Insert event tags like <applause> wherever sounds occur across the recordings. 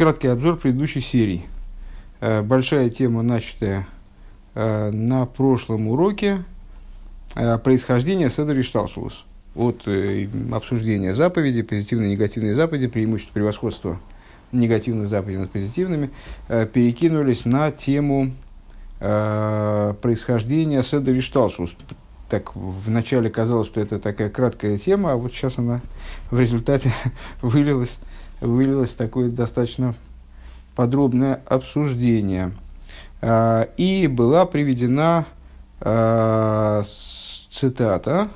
краткий обзор предыдущей серии. Э, большая тема, начатая э, на прошлом уроке, э, происхождение Седри Шталшулус. От обсуждения заповедей, позитивной и негативной заповеди, преимущество превосходства негативных заповедей над позитивными, перекинулись на тему происхождения Седри Шталшулус. Так вначале казалось, что это такая краткая тема, а вот сейчас она в результате <laughs> вылилась вылилось такое достаточно подробное обсуждение. А, и была приведена а, цитата,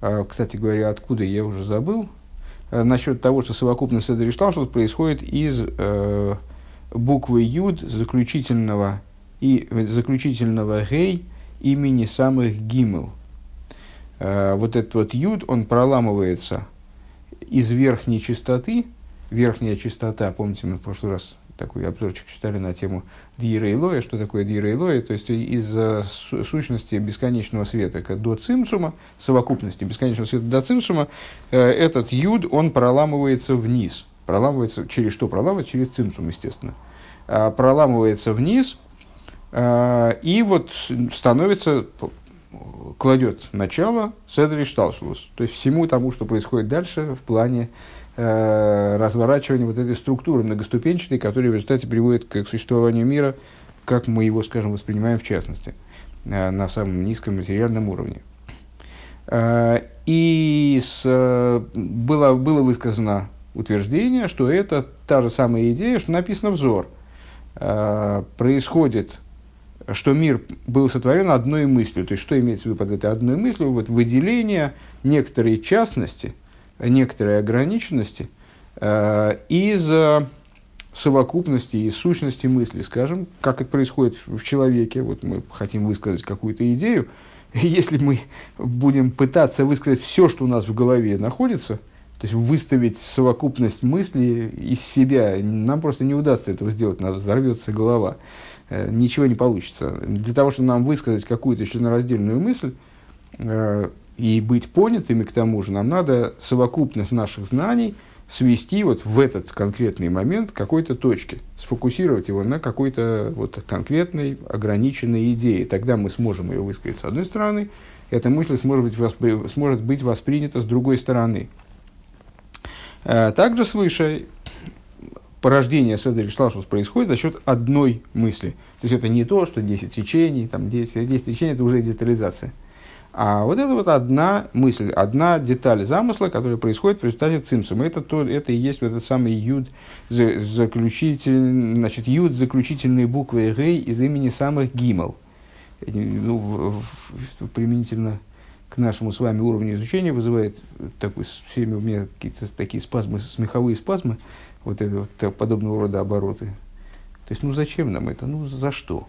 а, кстати говоря, откуда я уже забыл, насчет того, что совокупность Седришталшус происходит из э, буквы Юд заключительного и заключительного Гей имени самых Гимел. Вот этот вот Юд, он проламывается из верхней частоты, верхняя частота, помните, мы в прошлый раз такой обзорчик читали на тему Дьера что такое Дьера то есть из сущности бесконечного света до цимсума, совокупности бесконечного света до цимсума, э, этот юд, он проламывается вниз. Проламывается, через что проламывается? Через цимсум, естественно. А, проламывается вниз, э, и вот становится, кладет начало Седри Шталшлус, то есть всему тому, что происходит дальше в плане э, разворачивания вот этой структуры многоступенчатой, которая в результате приводит к, существованию мира, как мы его, скажем, воспринимаем в частности, э, на самом низком материальном уровне. Э, и с, было, было высказано утверждение, что это та же самая идея, что написано взор. Происходит что мир был сотворен одной мыслью. То есть, что имеется в виду под этой одной мыслью? Вот выделение некоторой частности – некоторой ограниченности э, из э, совокупности и сущности мысли, скажем, как это происходит в человеке. Вот мы хотим высказать какую-то идею. <laughs> Если мы будем пытаться высказать все, что у нас в голове находится, то есть выставить совокупность мыслей из себя, нам просто не удастся этого сделать, нас взорвется голова, э, ничего не получится. Для того, чтобы нам высказать какую-то членораздельную мысль, и быть понятыми к тому же, нам надо совокупность наших знаний свести вот в этот конкретный момент к какой-то точке, сфокусировать его на какой-то вот конкретной ограниченной идее. Тогда мы сможем ее высказать с одной стороны, эта мысль сможет быть, воспри... сможет быть воспринята с другой стороны. А, также свыше порождение Седри Шлашус происходит за счет одной мысли. То есть это не то, что 10 речений, там 10, 10 речений это уже детализация. А вот это вот одна мысль, одна деталь замысла, которая происходит в результате цимсума. Это, то, это и есть вот этот самый юд, заключитель, значит, юд заключительные буквы гей из имени самых гимал. Ну, в, применительно к нашему с вами уровню изучения вызывает такой, все время у меня какие-то такие спазмы, смеховые спазмы, вот это вот подобного рода обороты. То есть, ну зачем нам это? Ну за что?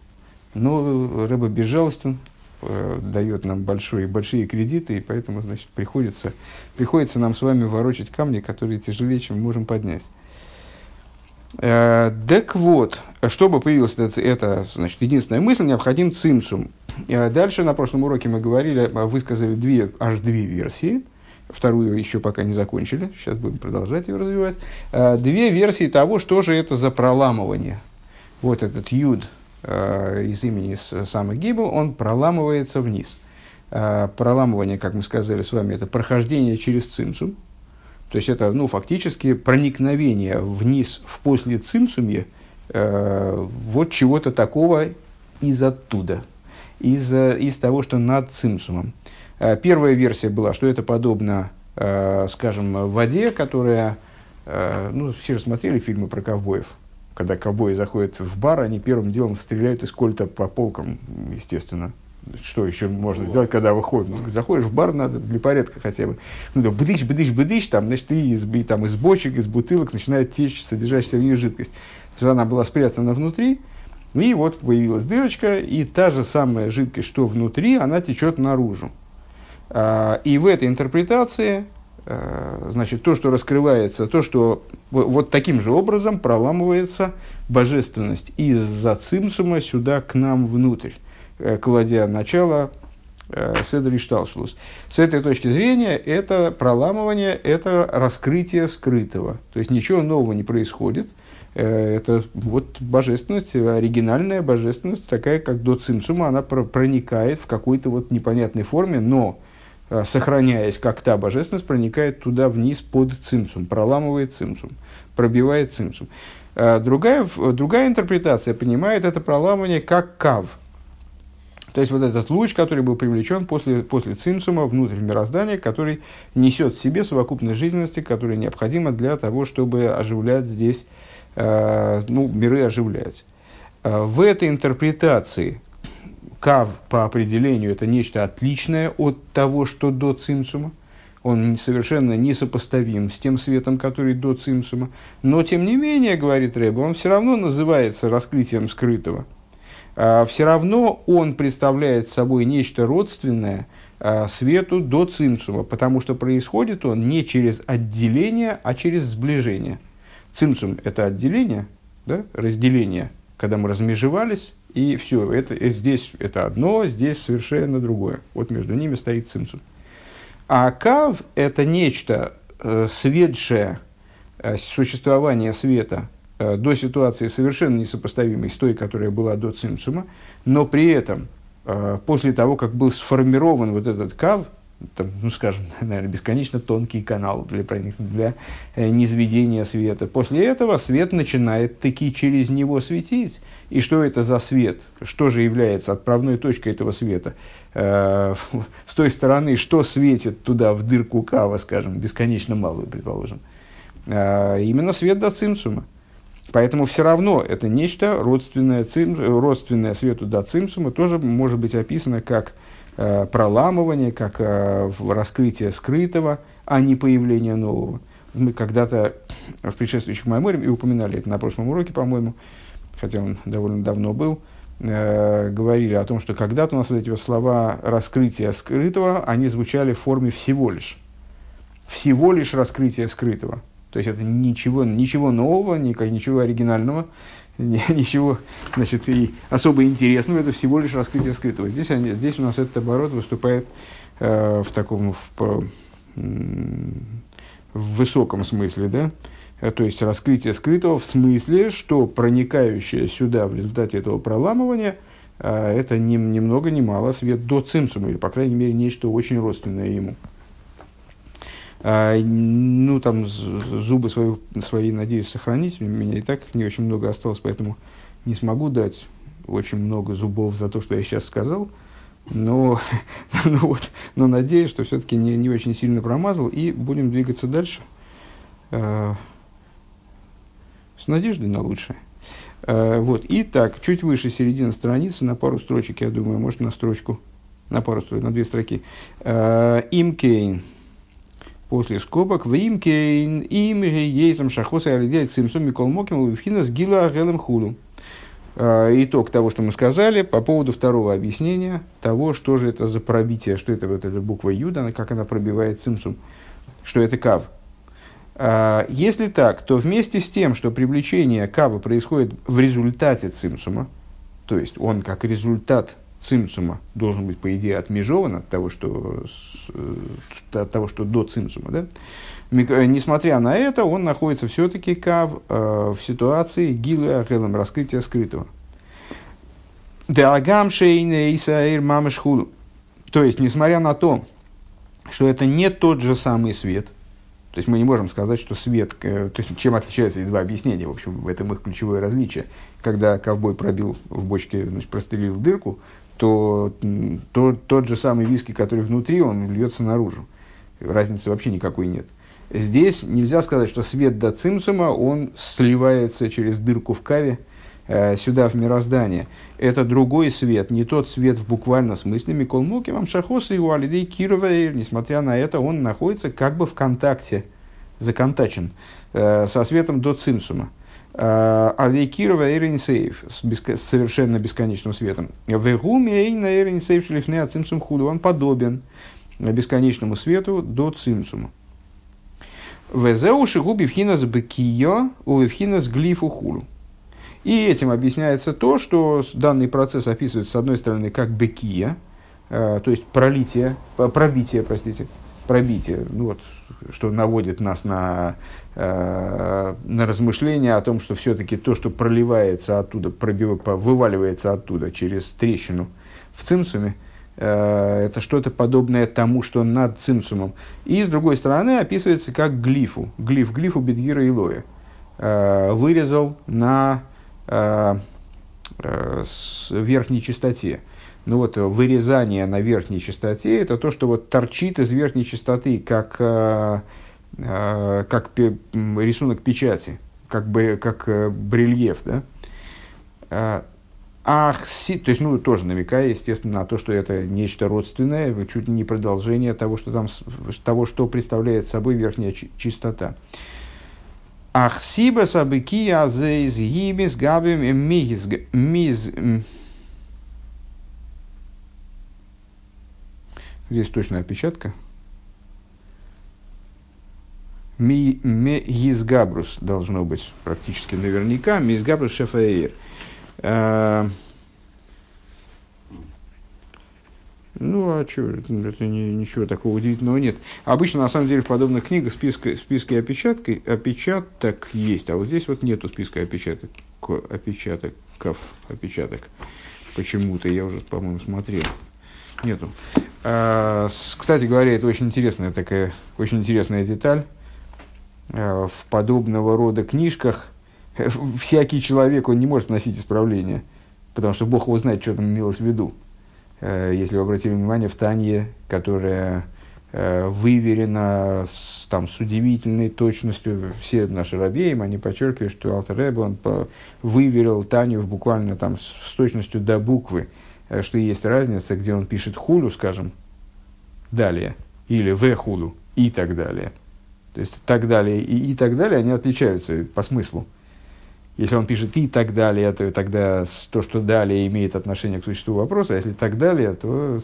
Но Рэба безжалостен, э, дает нам большие, большие кредиты, и поэтому значит, приходится, приходится нам с вами ворочать камни, которые тяжелее, чем мы можем поднять. Э, так вот, чтобы появилась эта, это, значит, единственная мысль, необходим цимсум. Э, дальше на прошлом уроке мы говорили, высказали две, аж две версии. Вторую еще пока не закончили, сейчас будем продолжать ее развивать. Две версии того, что же это за проламывание. Вот этот юд, из имени самых Гибл, он проламывается вниз. Э, проламывание, как мы сказали с вами, это прохождение через цимсум. То есть это ну, фактически проникновение вниз в после цимсуме э, вот чего-то такого из оттуда, из, из того, что над цимсумом. Э, первая версия была, что это подобно, э, скажем, воде, которая... Э, ну, все же смотрели фильмы про ковбоев – когда ковбои заходят в бар, они первым делом стреляют из кольта по полкам, естественно. Что еще можно сделать, когда выходит? Ну, заходишь в бар, надо для порядка хотя бы. Ну, да, бдыщ, бдыщ, бдыщ, там, значит, ты из, там, из бочек, из бутылок начинает течь содержащаяся в ней жидкость. Она была спрятана внутри, и вот появилась дырочка, и та же самая жидкость, что внутри, она течет наружу. А, и в этой интерпретации значит, то, что раскрывается, то, что вот таким же образом проламывается божественность из-за цимсума сюда к нам внутрь, э, кладя начало Седри Шталшлус. С этой точки зрения, это проламывание, это раскрытие скрытого. То есть ничего нового не происходит. Это вот божественность, оригинальная божественность, такая как до цимсума, она проникает в какой-то вот непонятной форме, но сохраняясь как та божественность, проникает туда вниз под цимсум, проламывает цимсум, пробивает цимсум. Другая, другая интерпретация понимает это проламывание как кав – то есть вот этот луч, который был привлечен после, после цимсума внутрь мироздания, который несет в себе совокупность жизненности, которая необходима для того, чтобы оживлять здесь, э, ну, миры оживлять. Э, в этой интерпретации кав по определению это нечто отличное от того, что до цимсума. Он совершенно несопоставим с тем светом, который до цимсума. Но, тем не менее, говорит Рэба, он все равно называется раскрытием скрытого – а, все равно он представляет собой нечто родственное а, свету до цимцума, потому что происходит он не через отделение, а через сближение. Цимцум – это отделение, да, разделение, когда мы размежевались, и все, это, э, здесь это одно, здесь совершенно другое. Вот между ними стоит цимцум. А кав – это нечто э, светшее, э, существование света – Э, до ситуации совершенно несопоставимой с той, которая была до цимсума, но при этом э, после того, как был сформирован вот этот кав, там, ну, скажем, <laughs> наверное, бесконечно тонкий канал для, для э, низведения света. После этого свет начинает таки через него светить. И что это за свет? Что же является отправной точкой этого света? Э, <laughs> с той стороны, что светит туда, в дырку кава, скажем, бесконечно малую, предположим? Э, именно свет до цимсума. Поэтому все равно это нечто родственное, цим, родственное свету до цимсума тоже может быть описано как проламывание, как э, раскрытие скрытого, а не появление нового. Мы когда-то в предшествующих майморем и упоминали это на прошлом уроке, по-моему, хотя он довольно давно был, э, говорили о том, что когда-то у нас вот эти вот слова раскрытия скрытого, они звучали в форме всего лишь. Всего лишь раскрытие скрытого – то есть это ничего, ничего нового, ничего оригинального, <laughs> ничего значит, и особо интересного, это всего лишь раскрытие скрытого. Здесь, они, здесь у нас этот оборот выступает э, в таком в, в высоком смысле, да? Э, то есть раскрытие скрытого в смысле, что проникающее сюда в результате этого проламывания э, это ни, ни много ни мало свет до цимсума, или, по крайней мере, нечто очень родственное ему. А, ну, там, зубы свои, свои, надеюсь, сохранить. У меня и так не очень много осталось, поэтому не смогу дать очень много зубов за то, что я сейчас сказал. Но, <laughs> ну вот, но надеюсь, что все-таки не, не очень сильно промазал. И будем двигаться дальше. А, с надеждой на лучшее. А, вот. И так, чуть выше середины страницы, на пару строчек, я думаю, может, на строчку, на пару строчек, на две строки. Имкейн после скобок в имкейн им ейзам шахоса алидей цимсум микол моким вивхина с гила агелем худу. А, итог того, что мы сказали по поводу второго объяснения того, что же это за пробитие, что это вот эта буква Юда, как она пробивает цимсум, что это кав. А, если так, то вместе с тем, что привлечение кава происходит в результате цимсума, то есть он как результат цимсума должен быть, по идее, отмежован от того, что, э, от того, что до цимсума. Да? Э, несмотря на это, он находится все-таки кав э, в ситуации гилы ахелем, раскрытия скрытого. Деагам шейне исаир мамышхулу. То есть, несмотря на то, что это не тот же самый свет, то есть мы не можем сказать, что свет, то есть чем отличаются эти два объяснения, в общем, в этом их ключевое различие. Когда ковбой пробил в бочке, значит, прострелил дырку, то, то тот же самый виски, который внутри, он льется наружу. Разницы вообще никакой нет. Здесь нельзя сказать, что свет до цимсума, он сливается через дырку в каве э, сюда, в мироздание. Это другой свет, не тот свет в буквальном смысле. Микол Муки, Мамшахоса и Уалидей Кирова, несмотря на это, он находится как бы в контакте, законтачен э, со светом до цимсума. Алейкирова Эйренсейв с совершенно бесконечным светом. Вегуми Эйна Эйренсейв шлифне цимсум худу. Он подобен бесконечному свету до цимсума. Везеу шигу бифхинас бекио у бифхинас глифу хулу. И этим объясняется то, что данный процесс описывается, с одной стороны, как бекия, то есть пролитие, пробитие, простите, пробитие, ну вот, что наводит нас на, на размышления о том, что все-таки то, что проливается оттуда, пробив, вываливается оттуда через трещину в цимсуме, это что-то подобное тому, что над цимсумом. И с другой стороны описывается как глифу, глиф, глифу бедгира и лоя. Вырезал на верхней частоте. Ну вот вырезание на верхней частоте это то, что вот торчит из верхней частоты, как, как рисунок печати, как, как брельеф. Да? Ахси, то есть, ну, тоже намекая, естественно, на то, что это нечто родственное, чуть не продолжение того, что там, того, что представляет собой верхняя чистота. Ахсиба сабыки азейз гибис габим миз Здесь точная опечатка. Ми, Габрус должно быть практически наверняка. Мизгабрус шефаэйр. А, ну, а что, это, не, ничего такого удивительного нет. Обычно, на самом деле, в подобных книгах списка, списки опечатки, опечаток есть, а вот здесь вот нету списка опечаток, опечатков, опечаток. Почему-то, я уже, по-моему, смотрел. Нету. А, кстати говоря, это очень интересная такая, очень интересная деталь. А, в подобного рода книжках <laughs> всякий человек, он не может вносить исправления, потому что Бог его знает, что там имелось в виду. Э, если вы обратили внимание, в Танье, которая выверена с, там, с удивительной точностью, все наши рабеем, они подчеркивают, что Алтер он выверил Таню буквально там, с, точностью до буквы, что есть разница, где он пишет хулу, скажем, далее, или в хулу и так далее. То есть так далее и, и так далее, они отличаются по смыслу. Если он пишет и так далее, то тогда то, что далее, имеет отношение к существу вопроса, а если так далее, то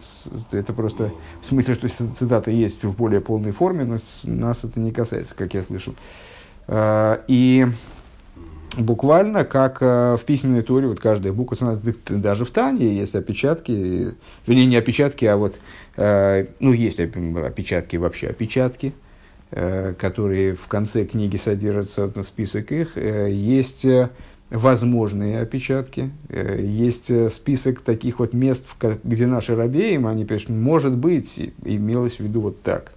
это просто в смысле, что цитата есть в более полной форме, но нас это не касается, как я слышал. А, и буквально, как а, в письменной туре, вот каждая буква, даже в Тане есть опечатки, вернее, не опечатки, а вот, а, ну, есть опечатки вообще, опечатки – Э, которые в конце книги содержатся, список их, э, есть э, возможные опечатки, есть список таких вот мест, где наши рабеем, они пишут, может быть, имелось в виду вот так.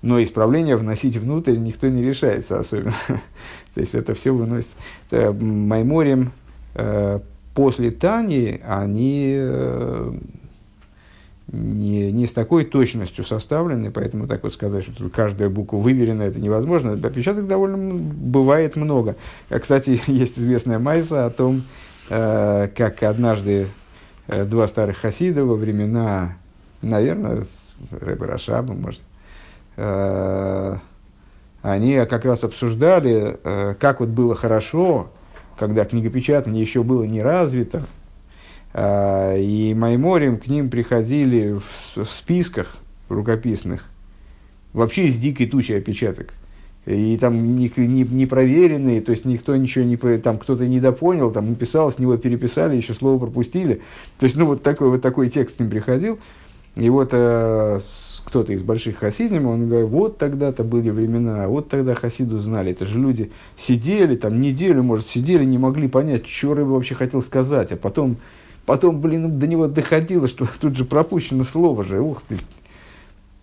Но исправление вносить внутрь никто не решается особенно. <laughs> То есть это все выносит. Майморем после Тани они не, не с такой точностью составлены, поэтому так вот сказать, что каждая буква выверена, это невозможно. Опечаток довольно бывает много. А, кстати, <laughs> есть известная майса о том, э, как однажды э, два старых хасида во времена, наверное, Рэба Рашаба, может, э, они как раз обсуждали, э, как вот было хорошо, когда книгопечатание еще было не развито, а, и Майморим к ним приходили в, в списках рукописных, вообще из дикой тучи опечаток. И там не, не, не проверенные, то есть никто ничего не, там кто-то недопонял, там написал, с него переписали, еще слово пропустили. То есть, ну, вот такой, вот такой текст к ним приходил. И вот э, кто-то из больших хасидим, он говорит, вот тогда-то были времена, вот тогда хасиду знали. Это же люди сидели, там неделю, может, сидели, не могли понять, что рыба вообще хотел сказать, а потом Потом, блин, до него доходило, что <laughs> тут же пропущено слово же, ух ты.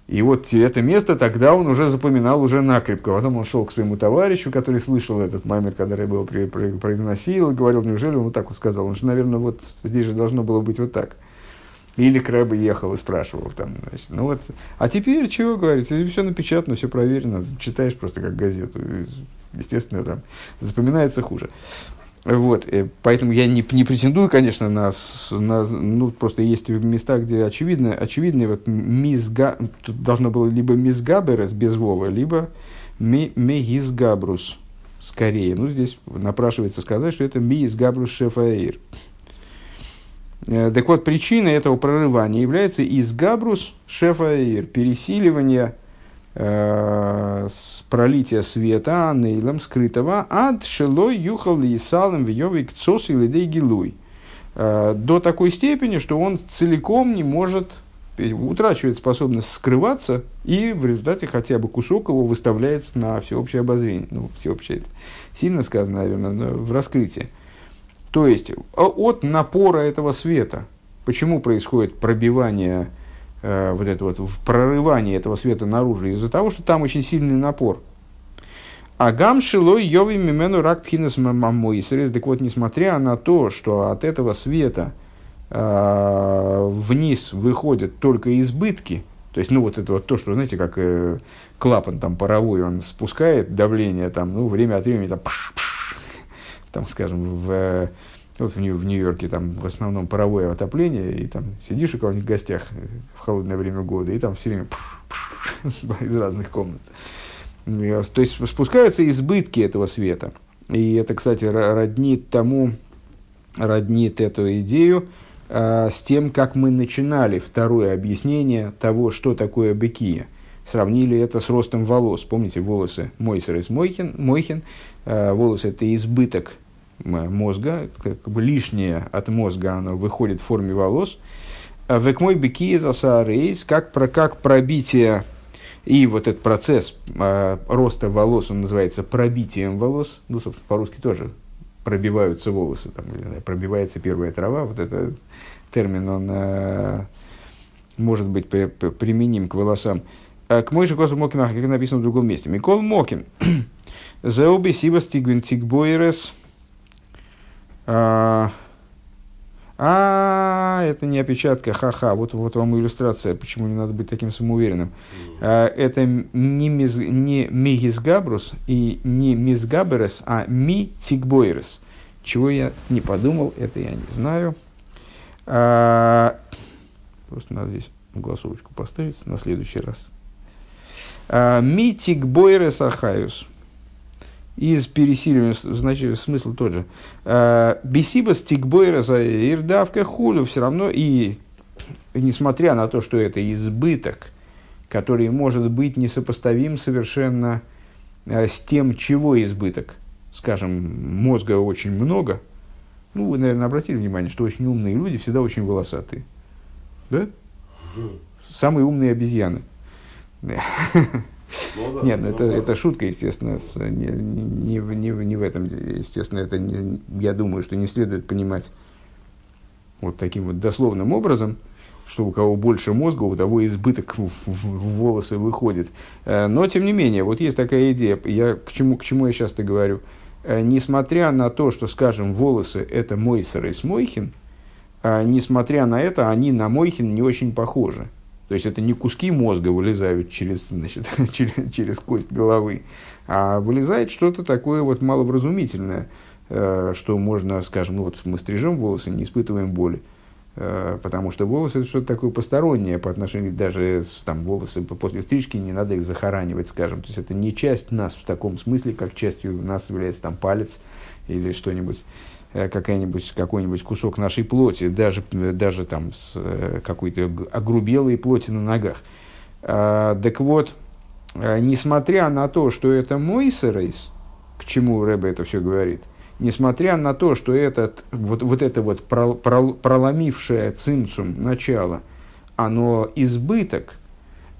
И вот это место тогда он уже запоминал уже накрепко. Потом он шел к своему товарищу, который слышал этот маймер, когда Рэбе его произносил, и говорил, неужели он вот так вот сказал? Он же, наверное, вот здесь же должно было быть вот так. Или к ехал и спрашивал там, значит, ну вот. А теперь чего говорить? Все напечатано, все проверено, читаешь просто как газету. Естественно, там запоминается хуже. Вот, э, поэтому я не, не претендую, конечно, на, на, ну, просто есть места, где очевидно, очевидно, вот мизга, тут должно было либо мизгаберес без вова, либо ми, мегизгабрус, скорее. Ну, здесь напрашивается сказать, что это мизгабрус шефаир. Э, так вот, причиной этого прорывания является изгабрус шефаир, пересиливание э, пролития света нейлом скрытого ад шелой юхал и салом вьевик цос или гилуй. Э, до такой степени, что он целиком не может утрачивает способность скрываться, и в результате хотя бы кусок его выставляется на всеобщее обозрение. Ну, всеобщее, сильно сказано, наверное, в раскрытии. То есть, от напора этого света, почему происходит пробивание, э, вот это вот, прорывание этого света наружу? Из-за того, что там очень сильный напор. А гам шилой йови мимену рак пхинес мамойсерес. Так вот, несмотря на то, что от этого света э, вниз выходят только избытки, то есть, ну, вот это вот то, что, знаете, как э, клапан там паровой, он спускает давление, там, ну, время от времени, там, пш, там скажем, в, вот в, Нью- в Нью-Йорке там в основном паровое отопление, и там сидишь у кого-нибудь в гостях в холодное время года, и там все время <laughs> из разных комнат. Э, то есть спускаются избытки этого света. И это, кстати, роднит тому, роднит эту идею э, с тем, как мы начинали второе объяснение того, что такое бекия. Сравнили это с ростом волос. Помните, волосы Мойсерес Мойхин, Мойхин э, волосы это избыток мозга, как бы лишнее от мозга оно выходит в форме волос. Век мой бекия за рейс, как, про, как пробитие и вот этот процесс э, роста волос, он называется пробитием волос. Ну, собственно, по-русски тоже пробиваются волосы, там, пробивается первая трава. Вот этот термин, он э, может быть при, при, применим к волосам. А к мойши косу моким, как написано в другом месте. Микол моким. <clears throat> Зеуби сибас тигвин тигбойрес. А, а, это не опечатка, ха-ха, вот, вот вам иллюстрация, почему не надо быть таким самоуверенным. А, это не, миз, не мигизгабрус и не мизгаберес, а ми тигбойрес. Чего я не подумал, это я не знаю. А, просто надо здесь голосовочку поставить на следующий раз. А, ми тигбойрес ахаюс из пересиливания, значит, смысл тот же. «Э, Бесибас тикбойра за ирдавка хулю все равно, и несмотря на то, что это избыток, который может быть несопоставим совершенно э, с тем, чего избыток. Скажем, мозга очень много. Ну, вы, наверное, обратили внимание, что очень умные люди всегда очень волосатые. Да? Самые умные обезьяны. <laughs> Ну, Нет, ну это, ну, это шутка, естественно, с, не, не, не, не в этом, естественно, это не, я думаю, что не следует понимать вот таким вот дословным образом, что у кого больше мозга, у того избыток в, в, в волосы выходит. Э, но, тем не менее, вот есть такая идея, я, к, чему, к чему я часто говорю. Э, несмотря на то, что, скажем, волосы – это Мойсер и Смойхин, э, несмотря на это, они на Мойхин не очень похожи. То есть это не куски мозга вылезают через, значит, <laughs> через, через кость головы, а вылезает что-то такое вот маловразумительное, э, что можно, скажем, вот мы стрижем волосы, не испытываем боли. Э, потому что волосы это что-то такое постороннее по отношению даже там волосы после стрижки не надо их захоранивать, скажем. То есть это не часть нас в таком смысле, как частью нас является там палец или что-нибудь. Э, какой-нибудь, какой-нибудь кусок нашей плоти, даже, даже там с э, какой-то огрубелой плоти на ногах. А, так вот, э, несмотря на то, что это мой сырейс, к чему Рэбе это все говорит, несмотря на то, что этот, вот, вот это вот проломившее цимцум начало, оно избыток,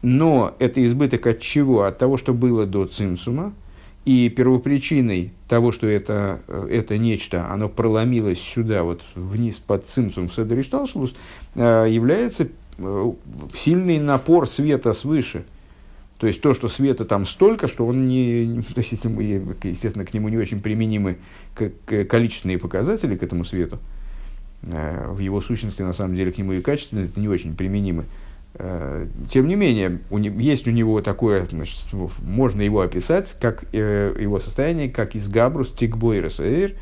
но это избыток от чего? От того, что было до цимсума, и первопричиной того, что это, э, это нечто, оно проломилось сюда, вот вниз под цимсум Седришталшлус, э, является э, сильный напор света свыше. То есть то, что света там столько, что он не, то есть, естественно, к нему не очень применимы количественные показатели к этому свету. В его сущности, на самом деле, к нему и качественно это не очень применимы. Э, тем не менее, у не, есть у него такое, значит, можно его описать, как э, его состояние, как из Габрус, Тикбойрес, э,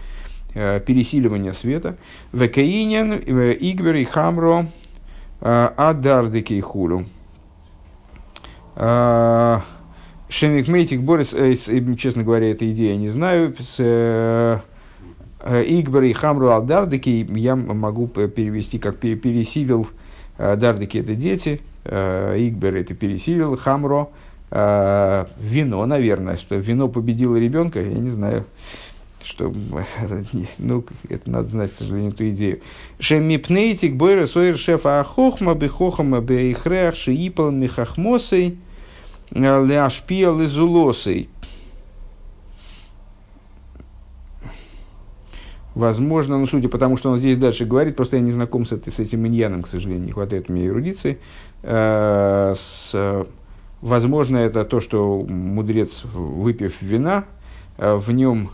пересиливание света, Векаинен, э, Игвер и Хамро, Адардеки Хулу. Э, Шемикмейтик Борис, честно говоря, эта идея не знаю, Игбер и Хамру Алдардеки я могу перевести как пересилил Э, Дардики – это дети, э, Игбер – это пересилил, Хамро э, – вино, наверное, что вино победило ребенка, я не знаю, что, <laughs> ну, это надо знать, к сожалению, эту идею. Шемипнейтик бойра сойр шефа ахохма бихохама бейхреах шиипал михахмосой ляшпия лизулосой. Возможно, ну, судя по тому, что он здесь дальше говорит, просто я не знаком с, этой, с этим иньяном, к сожалению, не хватает мне эрудиции. Э, с, возможно, это то, что мудрец, выпив вина, э, в нем,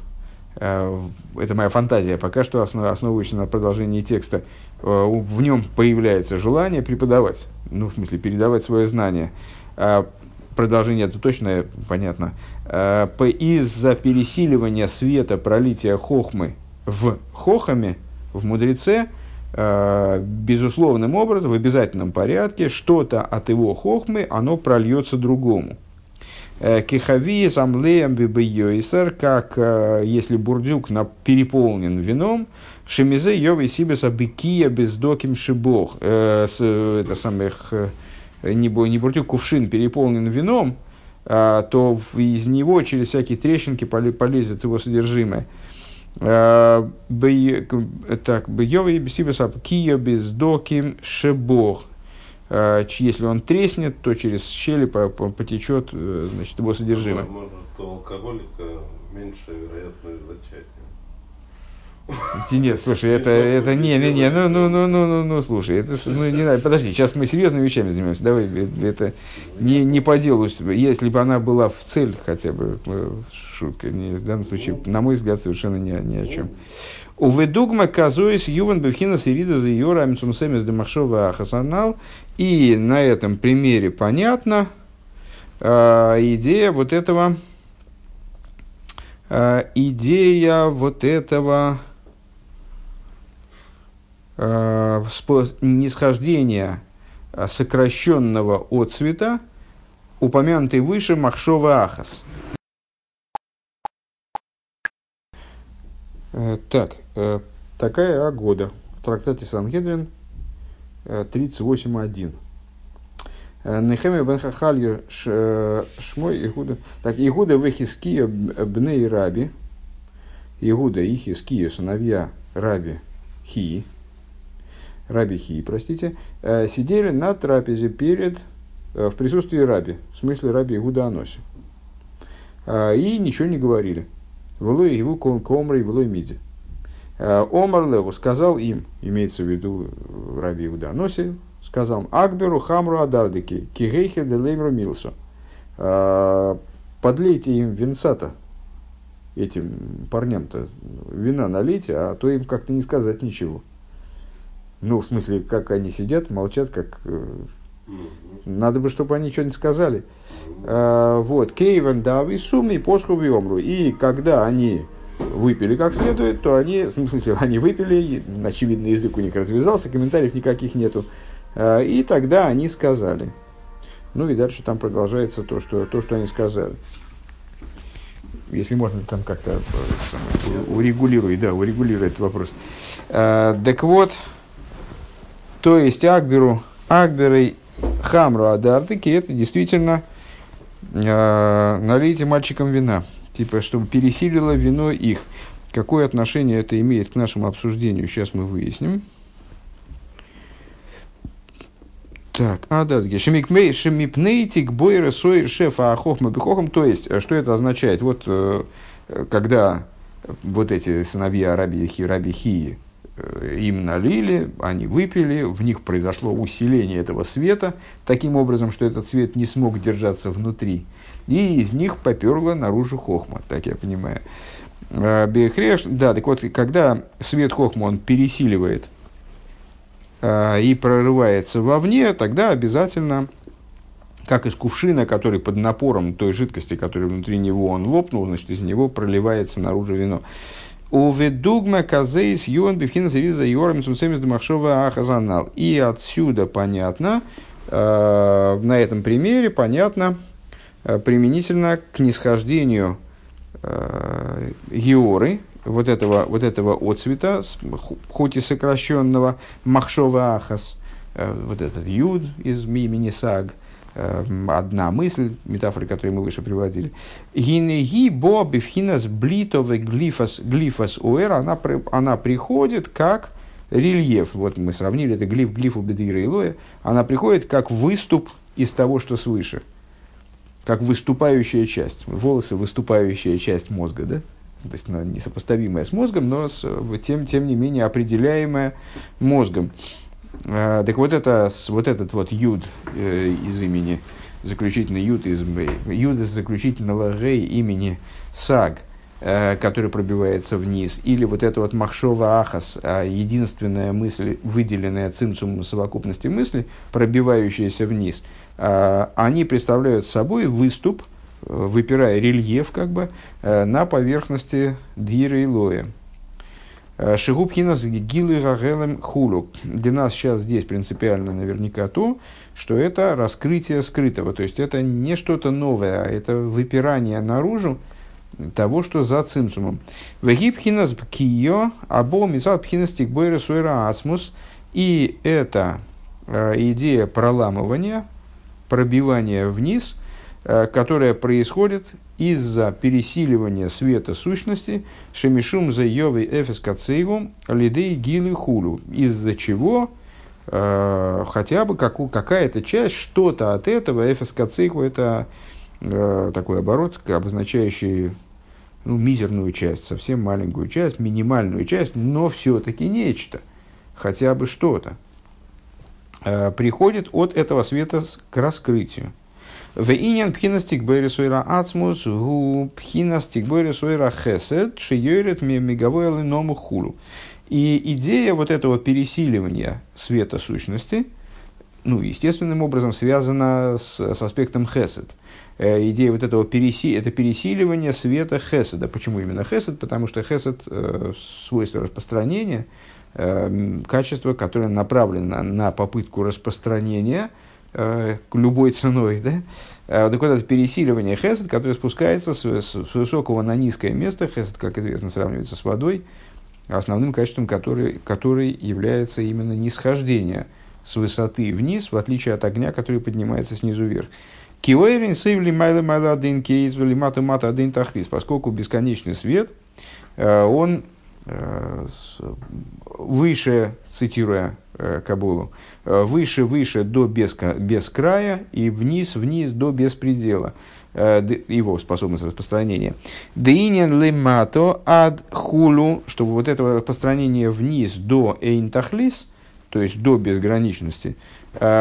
э, это моя фантазия, пока что основ, основывающаяся на продолжении текста, э, в нем появляется желание преподавать, ну, в смысле, передавать свое знание. Э, продолжение это точно понятно. Э, из-за пересиливания света, пролития хохмы, в хохаме, в мудреце, э, безусловным образом, в обязательном порядке, что-то от его хохмы, оно прольется другому. Э, Кихави самлеем бибейойсер, как э, если бурдюк переполнен вином, шемизе йовы сибеса бекия бездоким шибох. Э, с, это самых, не, не бурдюк, кувшин переполнен вином, то из него через всякие трещинки полезет его содержимое. Так, Бьёва и Бесибасап Кия бездоким шебох. Если он треснет, то через щели потечет значит, его содержимое. Может, у алкоголика меньше вероятность зачатия. Нет, слушай, это, это не, не, не, ну, ну, ну, ну, ну, ну, слушай, это, ну, не надо, подожди, сейчас мы серьезными вещами занимаемся, давай, это не, не по делу, если бы она была в цель хотя бы, шутка, не, в данном случае, на мой взгляд, совершенно ни, ни о чем. Уведугма казуис юван бевхина сирида за юра амитсумсемис демахшова хасанал. И на этом примере понятно э, идея вот этого, э, идея вот этого э, нисхождения сокращенного от цвета, упомянутый выше Махшова Ахас. Э, так, э, такая Агода. В трактате Сангедрин 38.1. Э, Нехеме бен Хахалью Шмой Игуда. Так, Игуда вехиския бней Раби. Игуда и Хиския, сыновья Раби Хи. Раби Хи, простите, сидели на трапезе перед, в присутствии Раби, в смысле Раби Игуда Аноси. И ничего не говорили. Влой его комрой, влой миди. Э, Омар Леву сказал им, имеется в виду Раби Иуданоси, сказал Акберу Хамру Адардыки, Кигейхе де Леймру Милсу. «Э, подлейте им винца-то, этим парням-то, вина налейте, а то им как-то не сказать ничего. Ну, в смысле, как они сидят, молчат, как э, надо бы, чтобы они что-нибудь сказали. А, вот. Кейвен дави сумный посху омру. И когда они выпили как следует, то они, <laughs> в смысле, они выпили, очевидно, язык у них развязался, комментариев никаких нету. А, и тогда они сказали. Ну и дальше там продолжается то, что, то, что они сказали. Если можно там как-то э, урегулировать, да, урегулировать этот вопрос. А, так вот, то есть Акберу, Акберой Хамру Адартыки это действительно э, налейте мальчикам вина, типа, чтобы пересилило вино их. Какое отношение это имеет к нашему обсуждению, сейчас мы выясним. Так, а дальше. Шемикмей, шемипнейтик, бойра, сойр, шефа, ахохма, бихохом. То есть, э, что это означает? Вот, э, когда вот эти сыновья Раби, Раби Хии, им налили, они выпили, в них произошло усиление этого света, таким образом, что этот свет не смог держаться внутри. И из них поперла наружу хохма, так я понимаю. Э, Бехреш, да, так вот, когда свет хохма, он пересиливает э, и прорывается вовне, тогда обязательно, как из кувшина, который под напором той жидкости, которая внутри него он лопнул, значит, из него проливается наружу вино. Уведугма казейс юан бифхина сириза йорам сумсемис демахшова ахазанал. И отсюда понятно, э, на этом примере понятно, э, применительно к нисхождению э, георы, вот этого, вот этого отцвета, хоть и сокращенного, махшова ахас, э, вот этот юд из имени саг, одна мысль, метафора, которую мы выше приводили. Гинеги бо бифхинас блитовый глифас, глифас уэр, она, она приходит как рельеф. Вот мы сравнили это глиф глифу бедира и лоя. Она приходит как выступ из того, что свыше. Как выступающая часть. Волосы – выступающая часть мозга, да? То есть она несопоставимая с мозгом, но с, тем, тем не менее определяемая мозгом. А, так вот, это, вот этот вот юд э, из имени, заключительный юд из, юд из заключительного рей имени Саг, э, который пробивается вниз, или вот это вот махшова ахас, э, единственная мысль, выделенная цимсумом совокупности мысли, пробивающаяся вниз, э, они представляют собой выступ, э, выпирая рельеф как бы, э, на поверхности дира и лоя. Э, Шигубхинас гилы гагелем хулу. Для нас сейчас здесь принципиально наверняка то, что это раскрытие скрытого. То есть это не что-то новое, а это выпирание наружу того, что за цимсумом. Вегибхинас кио або мисал пхинас тикбойра суэра асмус. И это э, идея проламывания, пробивания вниз, э, которая происходит из-за пересиливания света сущности шемишум за йовой эфес кацейгу лидей гилы хулю, из-за чего э, хотя бы как, какая-то часть, что-то от этого эфес кацейгу это э, такой оборот, обозначающий ну, мизерную часть, совсем маленькую часть, минимальную часть, но все-таки нечто, хотя бы что-то, э, приходит от этого света к раскрытию. Вейнин пхинас тикбери суэра ацмус гу пхинас тикбери суэра хесед шиёрит меговой ному хулу. И идея вот этого пересиливания света сущности, ну, естественным образом связана с, с аспектом хесед. Э, идея вот этого переси, это пересиливание света хеседа. Почему именно хесед? Потому что хесед э, свойство распространения, э, качество, которое направлено на попытку распространения – любой ценой, да? Так вот, это пересиливание хесед, которое спускается с, с, высокого на низкое место. Хесед, как известно, сравнивается с водой, основным качеством которой, который является именно нисхождение с высоты вниз, в отличие от огня, который поднимается снизу вверх. Киоэрин сейвли майла майла один кейс, мата мата один тахлис, поскольку бесконечный свет, э, он э, выше, цитируя э, Кабулу, э, выше, выше до без, без края и вниз, вниз до беспредела э, его способность распространения. Деинен лемато ад хулу, чтобы вот это распространение вниз до эйнтахлис, то есть до безграничности,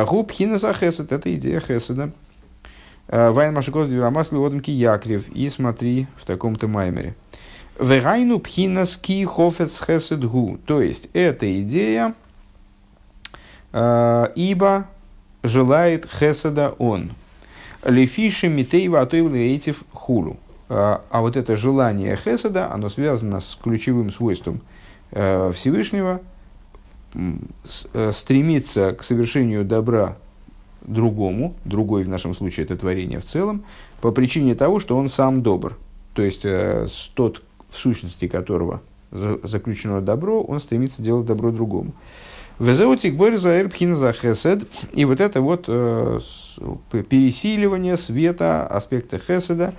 губ хинаса хесед, это идея хеседа. Вайн Машикот Дюрамас Леоденки Якрев. И смотри в таком-то маймере. Вегайну пхинас ки хофец хесед гу. То есть, эта идея, э, ибо желает хеседа он. Лефиши митейва атоевлейтив хулу. Э, а вот это желание хеседа, оно связано с ключевым свойством э, Всевышнего, э, стремиться к совершению добра другому, другой в нашем случае это творение в целом, по причине того, что он сам добр. То есть э, тот, в сущности которого заключено добро, он стремится делать добро другому. Везеутик борза эрпхин за хесед. И вот это вот э, пересиливание света аспекта хеседа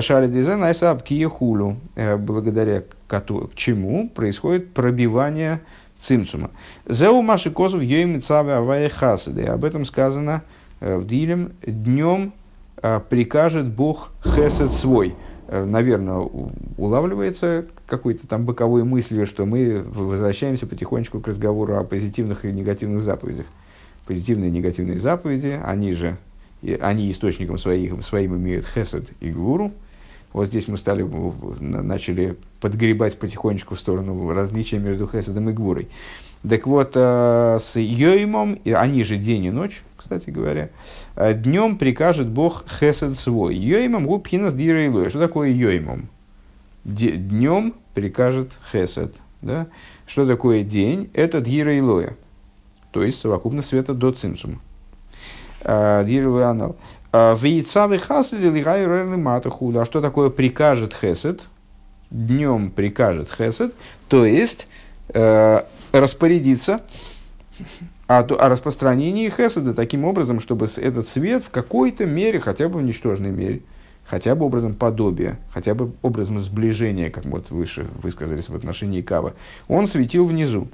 шали дизайн айсаб киехулю, э, благодаря к чему происходит пробивание цимцума. Зеу маши козов йоим цаве авае хасады. Об этом сказано э, в Дилем. Днем э, прикажет Бог хесед свой. Э, наверное, улавливается какой-то там боковой мыслью, что мы возвращаемся потихонечку к разговору о позитивных и негативных заповедях. Позитивные и негативные заповеди, они же, они источником своих, своим имеют хесед и гуру. Вот здесь мы стали, начали подгребать потихонечку в сторону различия между хеседом и гвурой. Так вот, э, с Йоймом, они же день и ночь, кстати говоря, э, днем прикажет Бог хесед свой. Йоймом губхинас дира и Что такое Йоймом? Днем прикажет хесед. Да? Что такое день? Это дира и лоя. То есть совокупность света до цимсума. Э, дира и анал. Вейцавы хасед или матахуда. А что такое прикажет хесед? Днем прикажет хесед. То есть, распорядиться о, о распространении хеседа таким образом, чтобы этот свет в какой-то мере, хотя бы в ничтожной мере, хотя бы образом подобия, хотя бы образом сближения, как вот выше высказались в отношении Кава, он светил внизу.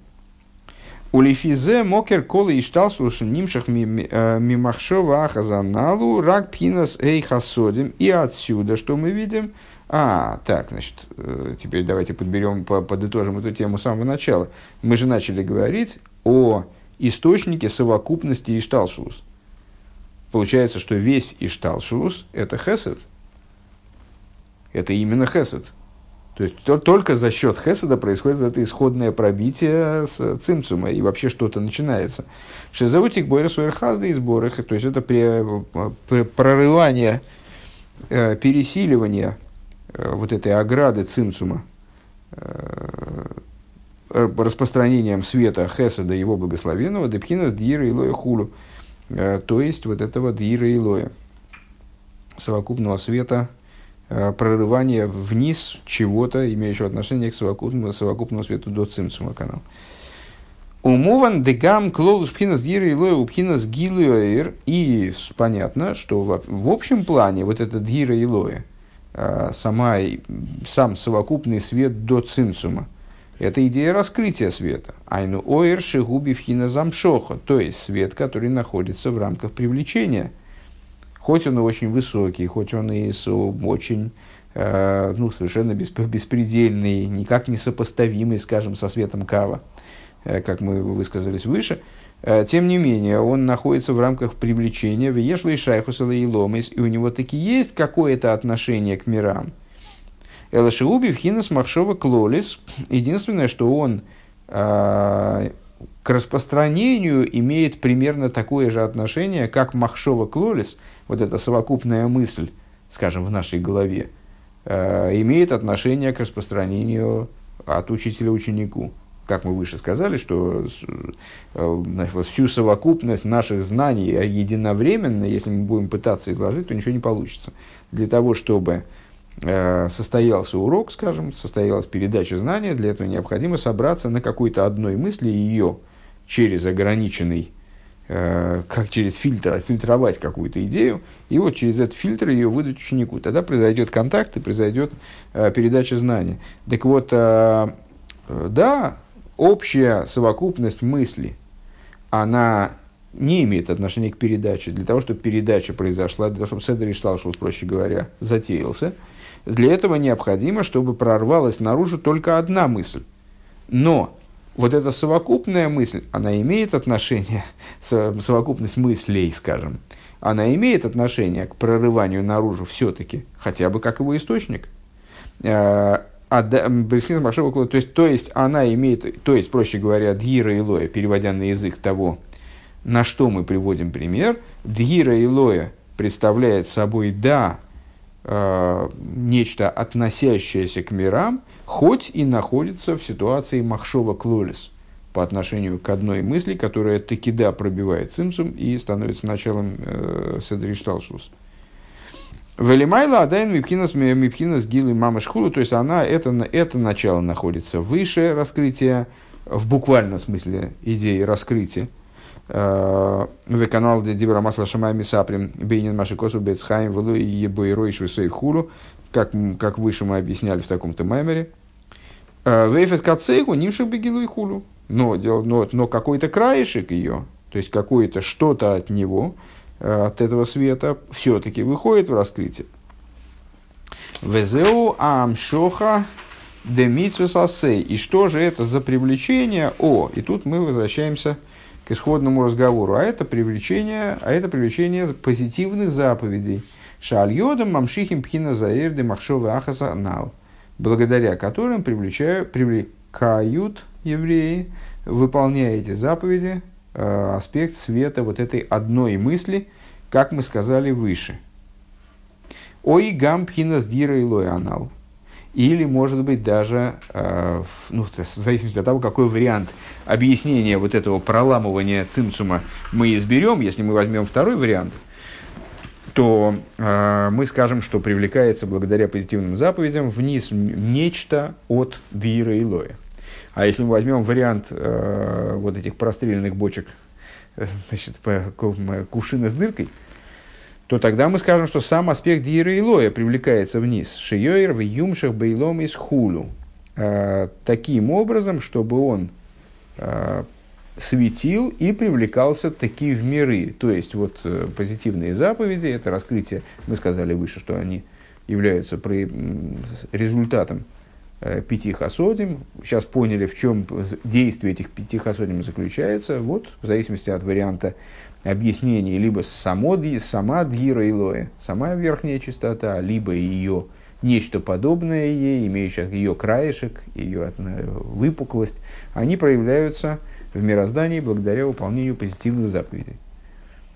У Лифизе мокер колы и штал слушан нимшах э, мимахшова ахазаналу рак пинас эй хасодим. И отсюда, что мы видим, а, так, значит, э, теперь давайте подберем, подытожим эту тему с самого начала. Мы же начали говорить о источнике совокупности Ишталшус. Получается, что весь Ишталшус – это хесед. Это именно хесед. То есть то, только за счет хеседа происходит это исходное пробитие с цимцума, и вообще что-то начинается. Шизаутик бойра суэрхазда и сборах, то есть это при, при, прорывание, э, пересиливание э, вот этой ограды цимцума, э, распространением света Хеседа, его благословенного, Депхина Дира Илоя Хулу, э, то есть вот этого Дира Илоя, совокупного света, э, прорывания вниз чего-то, имеющего отношение к совокупному, совокупному свету до Цимцума канал. Умован дегам клолус пхинас дира илоя упхинас гилуэр. И понятно, что в, общем плане вот этот дира илоя, сама, сам совокупный свет до цимсума, это идея раскрытия света. Айну оэр шигуби вхина замшоха, то есть свет, который находится в рамках привлечения. Хоть он и очень высокий, хоть он и очень, э, ну, совершенно беспредельный, никак не сопоставимый, скажем, со светом кава, э, как мы высказались выше, э, тем не менее, он находится в рамках привлечения, в Ешлой Шайхусала и Ломис, и у него таки есть какое-то отношение к мирам – Элашиуби хинас махшова клолис. Единственное, что он э, к распространению имеет примерно такое же отношение, как махшова клолис, вот эта совокупная мысль, скажем, в нашей голове, э, имеет отношение к распространению от учителя ученику. Как мы выше сказали, что э, всю совокупность наших знаний единовременно, если мы будем пытаться изложить, то ничего не получится. Для того, чтобы Э, состоялся урок, скажем, состоялась передача знания, для этого необходимо собраться на какой-то одной мысли ее через ограниченный, как через фильтр, отфильтровать какую-то идею, и вот через этот фильтр ее выдать ученику. Тогда произойдет контакт и произойдет э, передача знания. Так вот, да, общая совокупность мысли, она не имеет отношения к передаче. Для того, чтобы передача произошла, для того, чтобы Седер Ишталшус, проще говоря, затеялся – для этого необходимо, чтобы прорвалась наружу только одна мысль. Но вот эта совокупная мысль, она имеет отношение, <laughs> совокупность мыслей, скажем, она имеет отношение к прорыванию наружу все-таки, хотя бы как его источник. А, а то есть, то есть она имеет, то есть, проще говоря, Дьира и Лоя, переводя на язык того, на что мы приводим пример, Дьира и Лоя представляет собой, да, э, нечто, относящееся к мирам, хоть и находится в ситуации махшова клолис по отношению к одной мысли, которая таки да пробивает цимсум и становится началом э, седришталшус. Велимайла адайн мипхинас мипхинас гилы мама шхулу, то есть она, это, это начало находится выше раскрытия, в буквальном смысле идеи раскрытия, Э, в канал где Дибра Масла Шамай Мисаприм Бейнин Машикосу Бецхайм Влу и Ебойрой Швесой Хуру, как, как выше мы объясняли в таком-то мемере. Э, Вейфет Кацейгу Нимших Бегилу и Хулу. Но, но, но какой-то краешек ее, то есть какое-то что-то от него, э, от этого света, все-таки выходит в раскрытие. Везеу Амшоха Демитсвесасей. И что же это за привлечение? О, и тут мы возвращаемся к исходному разговору, а это привлечение, а это привлечение позитивных заповедей. Шальодам мамшихим пхина заэрды махшова ахаса нал, благодаря которым привлекают, привлекают евреи, выполняя эти заповеди, э, аспект света вот этой одной мысли, как мы сказали выше. Ой гам пхина с дира и анал. Или, может быть, даже, э, ну, в зависимости от того, какой вариант объяснения вот этого проламывания цимцума мы изберем, если мы возьмем второй вариант, то э, мы скажем, что привлекается благодаря позитивным заповедям вниз нечто от Дира и Лоя. А если мы возьмем вариант э, вот этих простреленных бочек значит, кувшина с дыркой, то тогда мы скажем, что сам аспект Дира и Лоя привлекается вниз. Шиёйр в юмшах бейлом из хулю. А, таким образом, чтобы он а, светил и привлекался таки в миры. То есть, вот э, позитивные заповеди, это раскрытие, мы сказали выше, что они являются при, результатом э, пяти хасодим. Сейчас поняли, в чем действие этих пяти хасодим заключается. Вот, в зависимости от варианта объяснений, либо само, сама дгира илоя, сама верхняя чистота, либо ее нечто подобное ей, имеющее ее краешек, ее выпуклость, они проявляются в мироздании благодаря выполнению позитивных заповедей.